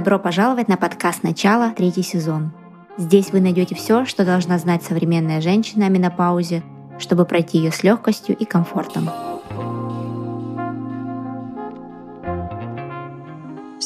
Добро пожаловать на подкаст «Начало», третий сезон. Здесь вы найдете все, что должна знать современная женщина о менопаузе, чтобы пройти ее с легкостью и комфортом.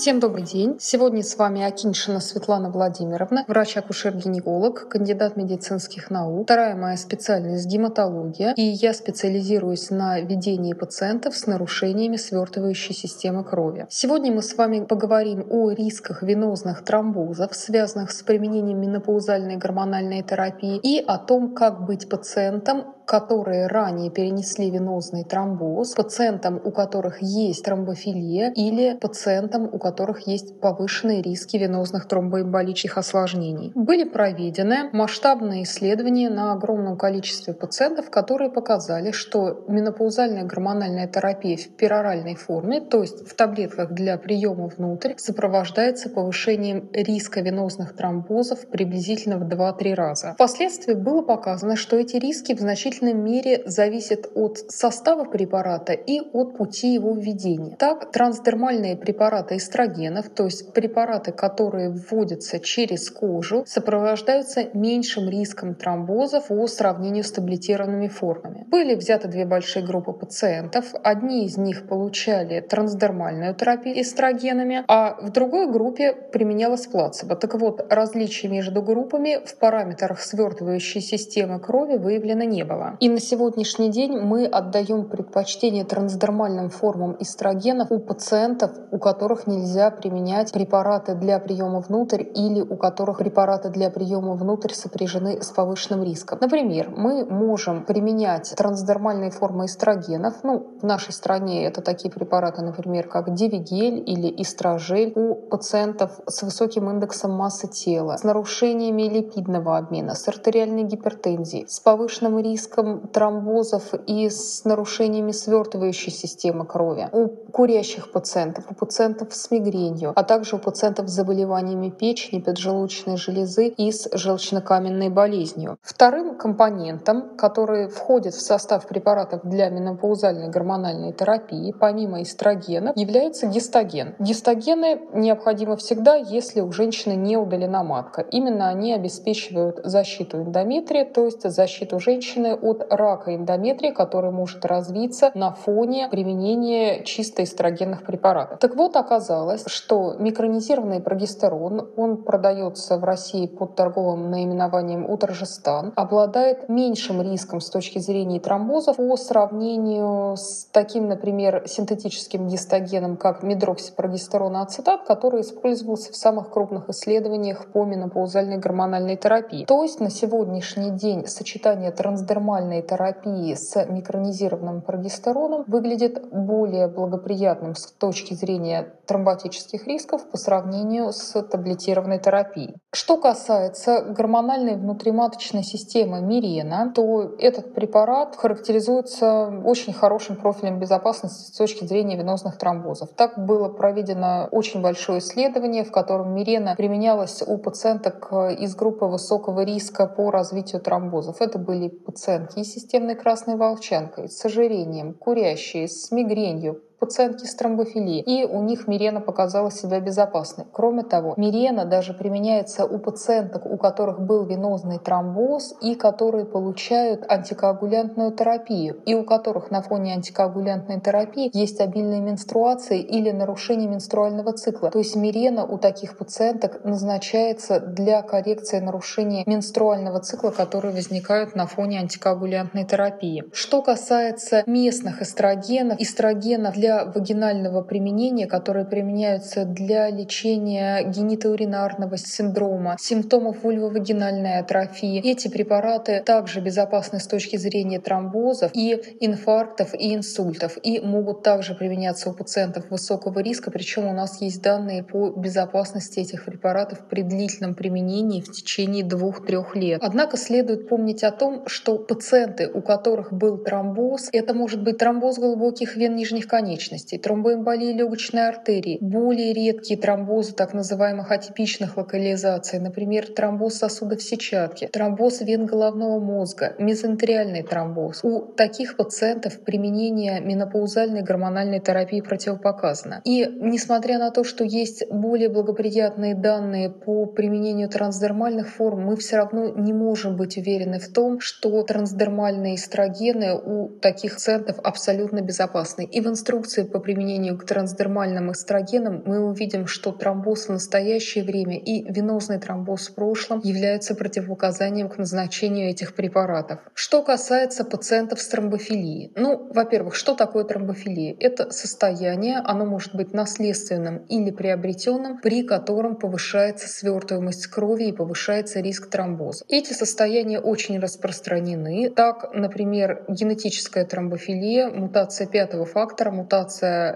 Всем добрый день. Сегодня с вами Акиншина Светлана Владимировна, врач-акушер-гинеколог, кандидат медицинских наук. Вторая моя специальность — гематология, и я специализируюсь на ведении пациентов с нарушениями свертывающей системы крови. Сегодня мы с вами поговорим о рисках венозных тромбозов, связанных с применением менопаузальной гормональной терапии, и о том, как быть пациентом которые ранее перенесли венозный тромбоз, пациентам, у которых есть тромбофилия или пациентам, у которых есть повышенные риски венозных тромбоэмболических осложнений. Были проведены масштабные исследования на огромном количестве пациентов, которые показали, что менопаузальная гормональная терапия в пероральной форме, то есть в таблетках для приема внутрь, сопровождается повышением риска венозных тромбозов приблизительно в 2-3 раза. Впоследствии было показано, что эти риски в значительной значительной мере зависит от состава препарата и от пути его введения. Так, трансдермальные препараты эстрогенов, то есть препараты, которые вводятся через кожу, сопровождаются меньшим риском тромбозов по сравнению с таблетированными формами. Были взяты две большие группы пациентов. Одни из них получали трансдермальную терапию эстрогенами, а в другой группе применялась плацебо. Так вот, различий между группами в параметрах свертывающей системы крови выявлено не было этого. И на сегодняшний день мы отдаем предпочтение трансдермальным формам эстрогенов у пациентов, у которых нельзя применять препараты для приема внутрь или у которых препараты для приема внутрь сопряжены с повышенным риском. Например, мы можем применять трансдермальные формы эстрогенов. Ну, в нашей стране это такие препараты, например, как Дивигель или Истражель у пациентов с высоким индексом массы тела, с нарушениями липидного обмена, с артериальной гипертензией, с повышенным риском риском тромбозов и с нарушениями свертывающей системы крови, у курящих пациентов, у пациентов с мигренью, а также у пациентов с заболеваниями печени, поджелудочной железы и с желчнокаменной болезнью. Вторым компонентом, который входит в состав препаратов для менопаузальной гормональной терапии, помимо эстрогена, является гистоген. Гистогены необходимы всегда, если у женщины не удалена матка. Именно они обеспечивают защиту эндометрия, то есть защиту женщины от рака эндометрия, который может развиться на фоне применения чисто эстрогенных препаратов. Так вот, оказалось, что микронизированный прогестерон, он продается в России под торговым наименованием Утрожестан, обладает меньшим риском с точки зрения тромбозов по сравнению с таким, например, синтетическим гистогеном, как медроксипрогестерон ацетат, который использовался в самых крупных исследованиях по менопаузальной гормональной терапии. То есть на сегодняшний день сочетание трансдермальной нормальной терапии с микронизированным прогестероном выглядит более благоприятным с точки зрения тромботических рисков по сравнению с таблетированной терапией. Что касается гормональной внутриматочной системы Мирена, то этот препарат характеризуется очень хорошим профилем безопасности с точки зрения венозных тромбозов. Так было проведено очень большое исследование, в котором Мирена применялась у пациенток из группы высокого риска по развитию тромбозов. Это были пациентки с системной красной волчанкой, с ожирением, курящие, с мигренью, пациентки с тромбофилией, и у них мирена показала себя безопасной. Кроме того, мирена даже применяется у пациенток, у которых был венозный тромбоз и которые получают антикоагулянтную терапию, и у которых на фоне антикоагулянтной терапии есть обильные менструации или нарушение менструального цикла. То есть мирена у таких пациенток назначается для коррекции нарушения менструального цикла, которые возникают на фоне антикоагулянтной терапии. Что касается местных эстрогенов, эстрогенов для вагинального применения, которые применяются для лечения генитоуринарного синдрома, симптомов вульвовагинальной атрофии. Эти препараты также безопасны с точки зрения тромбозов и инфарктов и инсультов и могут также применяться у пациентов высокого риска, причем у нас есть данные по безопасности этих препаратов при длительном применении в течение двух-трех лет. Однако следует помнить о том, что пациенты, у которых был тромбоз, это может быть тромбоз глубоких вен нижних конечностей, конечностей, тромбоэмболии легочной артерии, более редкие тромбозы так называемых атипичных локализаций, например, тромбоз сосудов сетчатки, тромбоз вен головного мозга, мезентериальный тромбоз. У таких пациентов применение менопаузальной гормональной терапии противопоказано. И несмотря на то, что есть более благоприятные данные по применению трансдермальных форм, мы все равно не можем быть уверены в том, что трансдермальные эстрогены у таких пациентов абсолютно безопасны. И в инструкции по применению к трансдермальным эстрогенам мы увидим, что тромбоз в настоящее время и венозный тромбоз в прошлом являются противопоказанием к назначению этих препаратов. Что касается пациентов с тромбофилией. Ну, во-первых, что такое тромбофилия? Это состояние, оно может быть наследственным или приобретенным, при котором повышается свертываемость крови и повышается риск тромбоза. Эти состояния очень распространены. Так, например, генетическая тромбофилия, мутация пятого фактора, мутация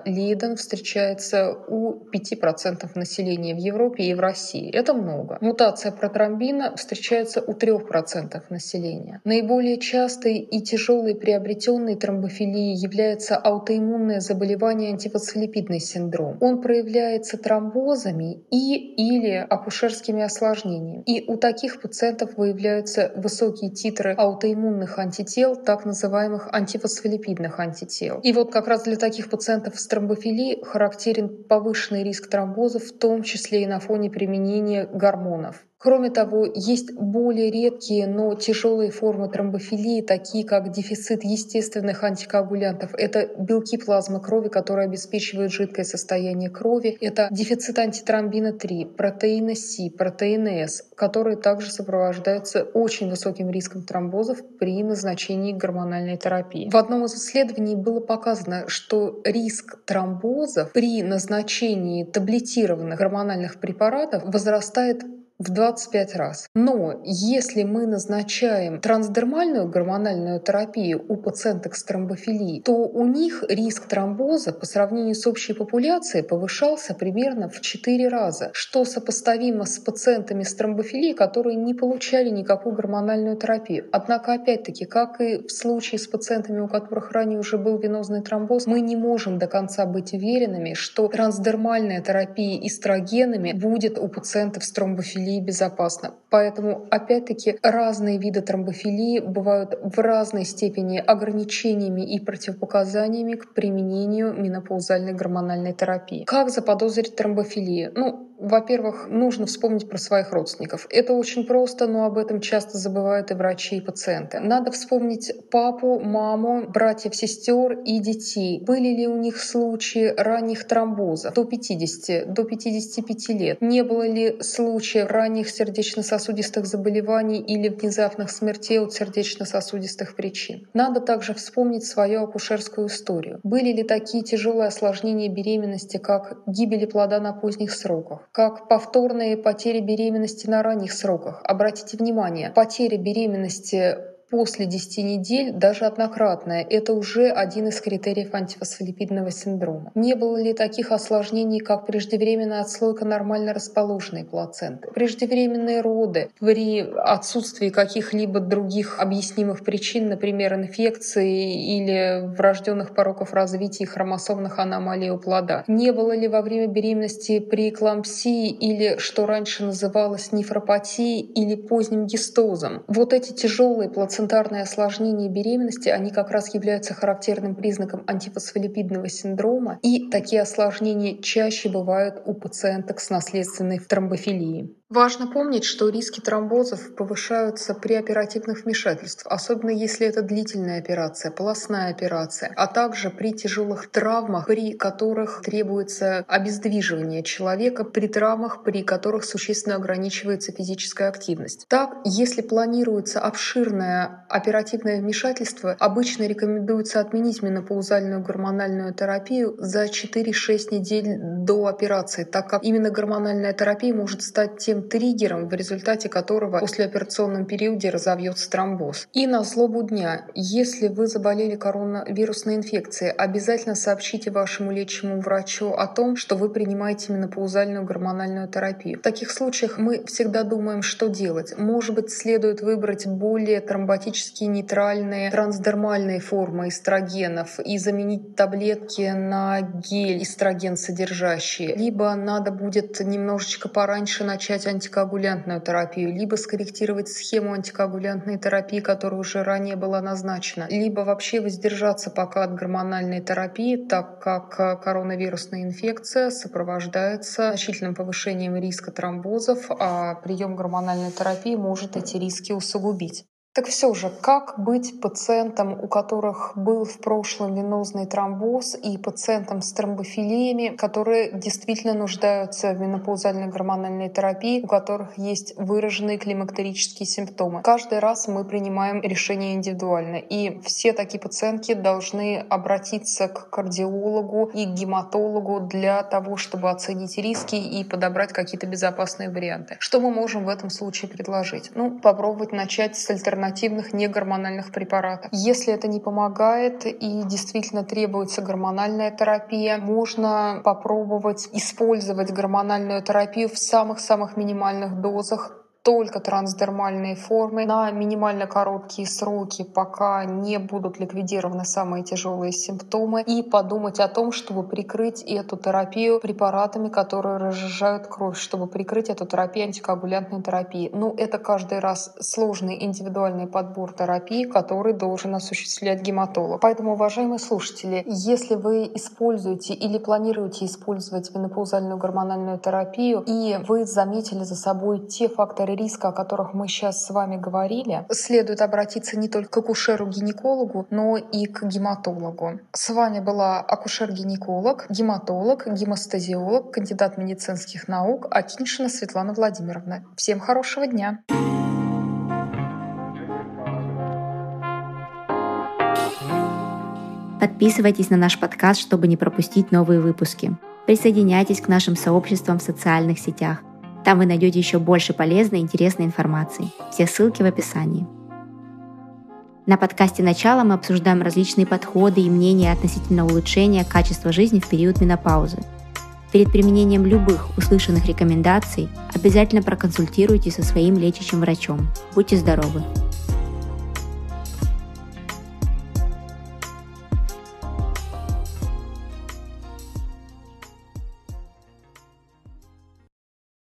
Лейден встречается у 5% населения в Европе и в России. Это много. Мутация протромбина встречается у 3% населения. Наиболее частой и тяжелой приобретенной тромбофилией является аутоиммунное заболевание антифосфолипидный синдром. Он проявляется тромбозами и или акушерскими осложнениями. И у таких пациентов выявляются высокие титры аутоиммунных антител, так называемых антифосфолипидных антител. И вот как раз для таких пациентов с тромбофилией характерен повышенный риск тромбозов, в том числе и на фоне применения гормонов. Кроме того, есть более редкие, но тяжелые формы тромбофилии, такие как дефицит естественных антикоагулянтов. Это белки плазмы крови, которые обеспечивают жидкое состояние крови. Это дефицит антитромбина 3, протеина С, протеина С, которые также сопровождаются очень высоким риском тромбозов при назначении гормональной терапии. В одном из исследований было показано, что риск тромбозов при назначении таблетированных гормональных препаратов возрастает в 25 раз. Но если мы назначаем трансдермальную гормональную терапию у пациенток с тромбофилией, то у них риск тромбоза по сравнению с общей популяцией повышался примерно в 4 раза, что сопоставимо с пациентами с тромбофилией, которые не получали никакую гормональную терапию. Однако, опять-таки, как и в случае с пациентами, у которых ранее уже был венозный тромбоз, мы не можем до конца быть уверенными, что трансдермальная терапия эстрогенами будет у пациентов с тромбофилией тромбофилии безопасно. Поэтому, опять-таки, разные виды тромбофилии бывают в разной степени ограничениями и противопоказаниями к применению менопаузальной гормональной терапии. Как заподозрить тромбофилию? Ну, во-первых, нужно вспомнить про своих родственников. Это очень просто, но об этом часто забывают и врачи, и пациенты. Надо вспомнить папу, маму, братьев, сестер и детей. Были ли у них случаи ранних тромбозов до 50, до 55 лет? Не было ли случаев ранних сердечно-сосудистых заболеваний или внезапных смертей от сердечно-сосудистых причин? Надо также вспомнить свою акушерскую историю. Были ли такие тяжелые осложнения беременности, как гибели плода на поздних сроках? Как повторные потери беременности на ранних сроках. Обратите внимание, потеря беременности после 10 недель, даже однократная, это уже один из критериев антифосфолипидного синдрома. Не было ли таких осложнений, как преждевременная отслойка нормально расположенной плаценты, преждевременные роды при отсутствии каких-либо других объяснимых причин, например, инфекции или врожденных пороков развития хромосомных аномалий у плода? Не было ли во время беременности преэклампсии или, что раньше называлось нефропатией или поздним гистозом? Вот эти тяжелые плаценты плацентарные осложнения беременности, они как раз являются характерным признаком антифосфолипидного синдрома, и такие осложнения чаще бывают у пациенток с наследственной тромбофилией. Важно помнить, что риски тромбозов повышаются при оперативных вмешательствах, особенно если это длительная операция, полостная операция, а также при тяжелых травмах, при которых требуется обездвиживание человека, при травмах, при которых существенно ограничивается физическая активность. Так, если планируется обширное оперативное вмешательство, обычно рекомендуется отменить менопаузальную гормональную терапию за 4-6 недель до операции, так как именно гормональная терапия может стать тем тем триггером, в результате которого после операционном периоде разовьется тромбоз. И на злобу дня, если вы заболели коронавирусной инфекцией, обязательно сообщите вашему лечащему врачу о том, что вы принимаете менопаузальную гормональную терапию. В таких случаях мы всегда думаем, что делать. Может быть, следует выбрать более тромботически нейтральные трансдермальные формы эстрогенов и заменить таблетки на гель эстроген содержащие. Либо надо будет немножечко пораньше начать антикоагулянтную терапию, либо скорректировать схему антикоагулянтной терапии, которая уже ранее была назначена, либо вообще воздержаться пока от гормональной терапии, так как коронавирусная инфекция сопровождается значительным повышением риска тромбозов, а прием гормональной терапии может эти риски усугубить. Так все же, как быть пациентам, у которых был в прошлом венозный тромбоз, и пациентам с тромбофилиями, которые действительно нуждаются в менопаузальной гормональной терапии, у которых есть выраженные климактерические симптомы? Каждый раз мы принимаем решение индивидуально, и все такие пациентки должны обратиться к кардиологу и к гематологу для того, чтобы оценить риски и подобрать какие-то безопасные варианты. Что мы можем в этом случае предложить? Ну, попробовать начать с альтернативы альтернативных негормональных препаратов. Если это не помогает и действительно требуется гормональная терапия, можно попробовать использовать гормональную терапию в самых-самых минимальных дозах только трансдермальные формы на минимально короткие сроки, пока не будут ликвидированы самые тяжелые симптомы, и подумать о том, чтобы прикрыть эту терапию препаратами, которые разжижают кровь, чтобы прикрыть эту терапию антикоагулянтной терапией. Ну, это каждый раз сложный индивидуальный подбор терапии, который должен осуществлять гематолог. Поэтому, уважаемые слушатели, если вы используете или планируете использовать менопаузальную гормональную терапию, и вы заметили за собой те факторы риска, о которых мы сейчас с вами говорили, следует обратиться не только к акушеру-гинекологу, но и к гематологу. С вами была акушер-гинеколог, гематолог, гемостазиолог, кандидат медицинских наук Акиншина Светлана Владимировна. Всем хорошего дня! Подписывайтесь на наш подкаст, чтобы не пропустить новые выпуски. Присоединяйтесь к нашим сообществам в социальных сетях. Там вы найдете еще больше полезной и интересной информации. Все ссылки в описании. На подкасте «Начало» мы обсуждаем различные подходы и мнения относительно улучшения качества жизни в период менопаузы. Перед применением любых услышанных рекомендаций обязательно проконсультируйтесь со своим лечащим врачом. Будьте здоровы!